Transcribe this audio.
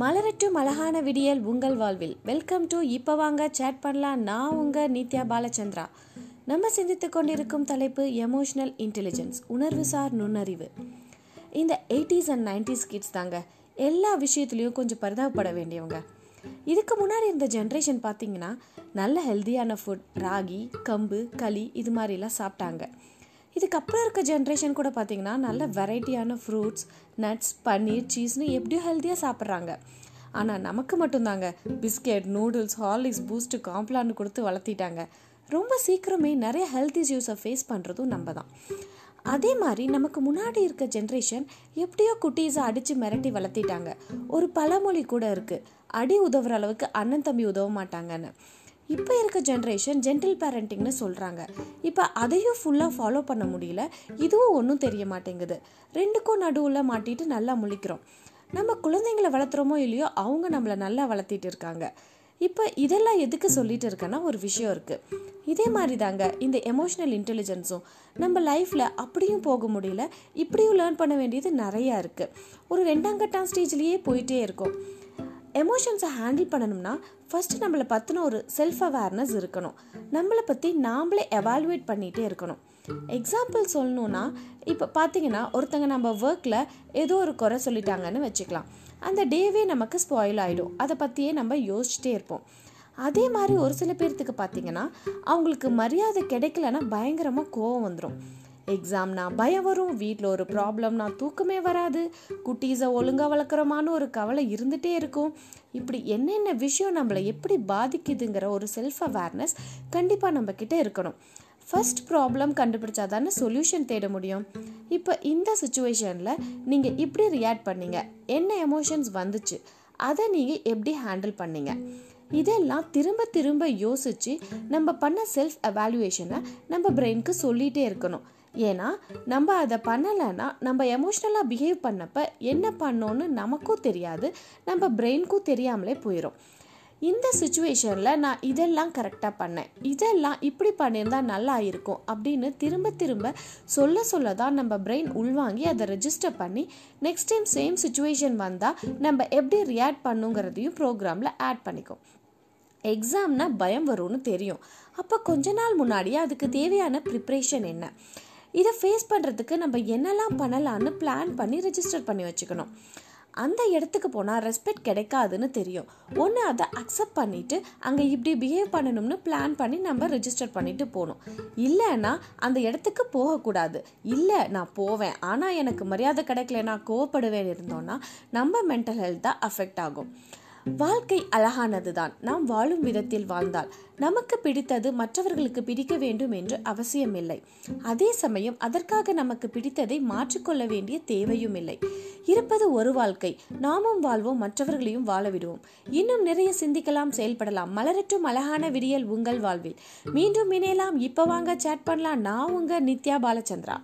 மலரட்டும் அழகான விடியல் உங்கள் வாழ்வில். வெல்கம் டு இப்போ வாங்க சேட் பண்ணலாம். நான் உங்கள் நித்யா பாலச்சந்திரா. நம்ம சிந்தித்து கொண்டிருக்கும் தலைப்பு எமோஷனல் இன்டெலிஜென்ஸ் உணர்வுசார் நுண்ணறிவு. இந்த எயிட்டிஸ் அண்ட் நைன்டிஸ் கிட்ஸ் தாங்க. எல்லா விஷயத்துலேயும் கொஞ்சம் பரிதாபப்பட வேண்டியவங்க. இதுக்கு முன்னாடி இருந்த ஜென்ரேஷன் பார்த்தீங்கன்னா நல்ல ஹெல்த்தியான ஃபுட் ராகி கம்பு களி இது மாதிரிலாம் சாப்பிட்டாங்க. இதுக்கப்புறம் இருக்க ஜென்ரேஷன் கூட பார்த்தீங்கன்னா நல்ல வெரைட்டியான ஃப்ரூட்ஸ் நட்ஸ் பன்னீர் சீஸ்னு எப்படியும் ஹெல்த்தியாக சாப்பிட்றாங்க. ஆனால் நமக்கு மட்டும்தாங்க. பிஸ்கெட் நூடுல்ஸ் ஹார்லிக்ஸ் பூஸ்ட்டு காம்ப்ளான்னு கொடுத்து வளர்த்திட்டாங்க. ரொம்ப சீக்கிரமே நிறைய ஹெல்த் இஷ்யூஸை ஃபேஸ் பண்ணுறதும் நம்ம தான். அதே மாதிரி நமக்கு முன்னாடி இருக்க ஜென்ரேஷன் எப்படியோ குட்டீஸை அடித்து மிரட்டி வளர்த்திட்டாங்க. ஒரு பழமொழி கூட இருக்குது அடி உதவுற அளவுக்கு அண்ணன் தம்பி உதவ மாட்டாங்கன்னு. இப்போ இருக்க ஜென்ரேஷன் ஜென்டில் பேரண்டிங்னு சொல்கிறாங்க இப்போ அதையும் ஃபுல்லாக ஃபாலோ பண்ண முடியல. இதுவும் ஒன்றும் தெரிய மாட்டேங்குது. ரெண்டுக்கும் நடுவில் மாட்டிட்டு நல்லா முழிக்கிறோம். நம்ம குழந்தைங்களை வளர்த்துறோமோ இல்லையோ அவங்க நம்மளை நல்லா வளர்த்திட்டு இருக்காங்க. இப்போ இதெல்லாம் எதுக்கு சொல்லிட்டு இருக்கேன்னா ஒரு விஷயம் இருக்குது இதே மாதிரி தாங்க இந்த எமோஷ்னல் இன்டெலிஜென்ஸும் நம்ம லைஃப்பில் அப்படியும் போக முடியல. இப்படியும் லேர்ன் பண்ண வேண்டியது நிறையா இருக்குது ஒரு ரெண்டாம் கட்டாம் ஸ்டேஜ்லேயே போயிட்டே இருக்கும். எமோஷன்ஸை ஹேண்டில் பண்ணணும்னா ஃபஸ்ட்டு நம்மளை பற்றின ஒரு செல்ஃப் அவேர்னஸ் இருக்கணும். நம்மளை பற்றி நாம்ளே எவாலுவேட் பண்ணிகிட்டே இருக்கணும். எக்ஸாம்பிள் சொல்லணுன்னா இப்போ பார்த்தீங்கன்னா ஒருத்தங்க நம்ம ஒர்க்கில் ஏதோ ஒரு குறை சொல்லிட்டாங்கன்னு வச்சுக்கலாம். அந்த டேவே நமக்கு ஸ்பாயில் ஆகிடும் அதை பற்றியே நம்ம யோசிச்சுட்டே இருப்போம். அதே மாதிரி ஒரு சில பேர்த்துக்கு பார்த்தீங்கன்னா அவங்களுக்கு மரியாதை கிடைக்கலன்னா பயங்கரமாக கோவம் வந்துடும் எக்ஸாம்னா பயம் வரும் வீட்டில் ஒரு ப்ராப்ளம்னா தூக்கமே வராது. குட்டீஸை ஒழுங்காக வளர்க்குறோமான்னு ஒரு கவலை இருந்துகிட்டே இருக்கும். இப்படி என்னென்ன விஷயம் நம்மளை எப்படி பாதிக்குதுங்கிற ஒரு செல்ஃப் அவேர்னஸ் கண்டிப்பாக நம்மக்கிட்ட இருக்கணும். ஃபஸ்ட் ப்ராப்ளம் கண்டுபிடிச்சா தானே சொல்யூஷன் தேட முடியும். இப்போ இந்த சுச்சுவேஷனில் நீங்கள் இப்படி ரியாக்ட் பண்ணீங்க. என்ன எமோஷன்ஸ் வந்துச்சு? அதை நீங்கள் எப்படி ஹேண்டில் பண்ணீங்க? இதெல்லாம் திரும்ப திரும்ப யோசித்து நம்ம பண்ண செல்ஃப் எவாலுவேஷனை நம்ம பிரெயினுக்கு சொல்லிகிட்டே இருக்கணும். ஏன்னா நம்ம அதை பண்ணலைன்னா நம்ம எமோஷ்னலாக பிஹேவ் பண்ணப்ப என்ன பண்ணோன்னு நமக்கும் தெரியாது நம்ம பிரெயினுக்கும் தெரியாமலே போயிடும் இந்த சுச்சுவேஷனில் நான் இதெல்லாம் கரெக்டாக பண்ணேன். இதெல்லாம் இப்படி பண்ணியிருந்தால் நல்லா இருக்கும் அப்படின்னு திரும்ப திரும்ப சொல்ல சொல்ல தான் நம்ம பிரெயின் உள்வாங்கி அதை ரெஜிஸ்டர் பண்ணி நெக்ஸ்ட் டைம் சேம் சுச்சுவேஷன் வந்தால் நம்ம எப்படி ரியாக்ட் பண்ணுங்கிறதையும் ப்ரோக்ராமில் ஆட் பண்ணிக்கும். எக்ஸாம்னா பயம் வரும்னு தெரியும். அப்போ கொஞ்ச நாள் முன்னாடியே அதுக்கு தேவையான ப்ரிப்ரேஷன் என்ன? இதை ஃபேஸ் பண்ணுறதுக்கு நம்ம என்னெல்லாம் பண்ணலான்னு பிளான் பண்ணி ரெஜிஸ்டர் பண்ணி வச்சுக்கணும். அந்த இடத்துக்கு போனால் ரெஸ்பெக்ட் கிடைக்காதுன்னு தெரியும். ஒன்று அதை அக்செப்ட் பண்ணிவிட்டு அங்கே இப்படி பிஹேவ் பண்ணணும்னு பிளான் பண்ணி நம்ம ரெஜிஸ்டர் பண்ணிட்டு போகணும். இல்லைன்னா அந்த இடத்துக்கு போகக்கூடாது. இல்லை நான் போவேன். ஆனால் எனக்கு மரியாதை கிடைக்கல நான் கோவப்படுவேன் இருந்தோன்னா நம்ம மென்டல் ஹெல்த் தான் அஃபெக்ட் ஆகும். வாழ்க்கை அழகானதுதான். நாம் வாழும் விதத்தில் வாழ்ந்தால் நமக்கு பிடித்தது மற்றவர்களுக்கு பிடிக்க வேண்டும் என்று அவசியமில்லை. அதே சமயம் அதற்காக நமக்கு பிடித்ததை மாற்றிக்கொள்ள வேண்டிய தேவையும் இல்லை. இருப்பது ஒரு வாழ்க்கை. நாமும் வாழ்வோம் மற்றவர்களையும் வாழ விடுவோம். இன்னும் நிறைய சிந்திக்கலாம் செயல்படலாம். மலரட்டும் அழகான விடியல் உங்கள் வாழ்வில். மீண்டும் இணையலாம். இப்ப வாங்க சேட் பண்ணலாம். நான் உங்க நித்யா பாலச்சந்திரா.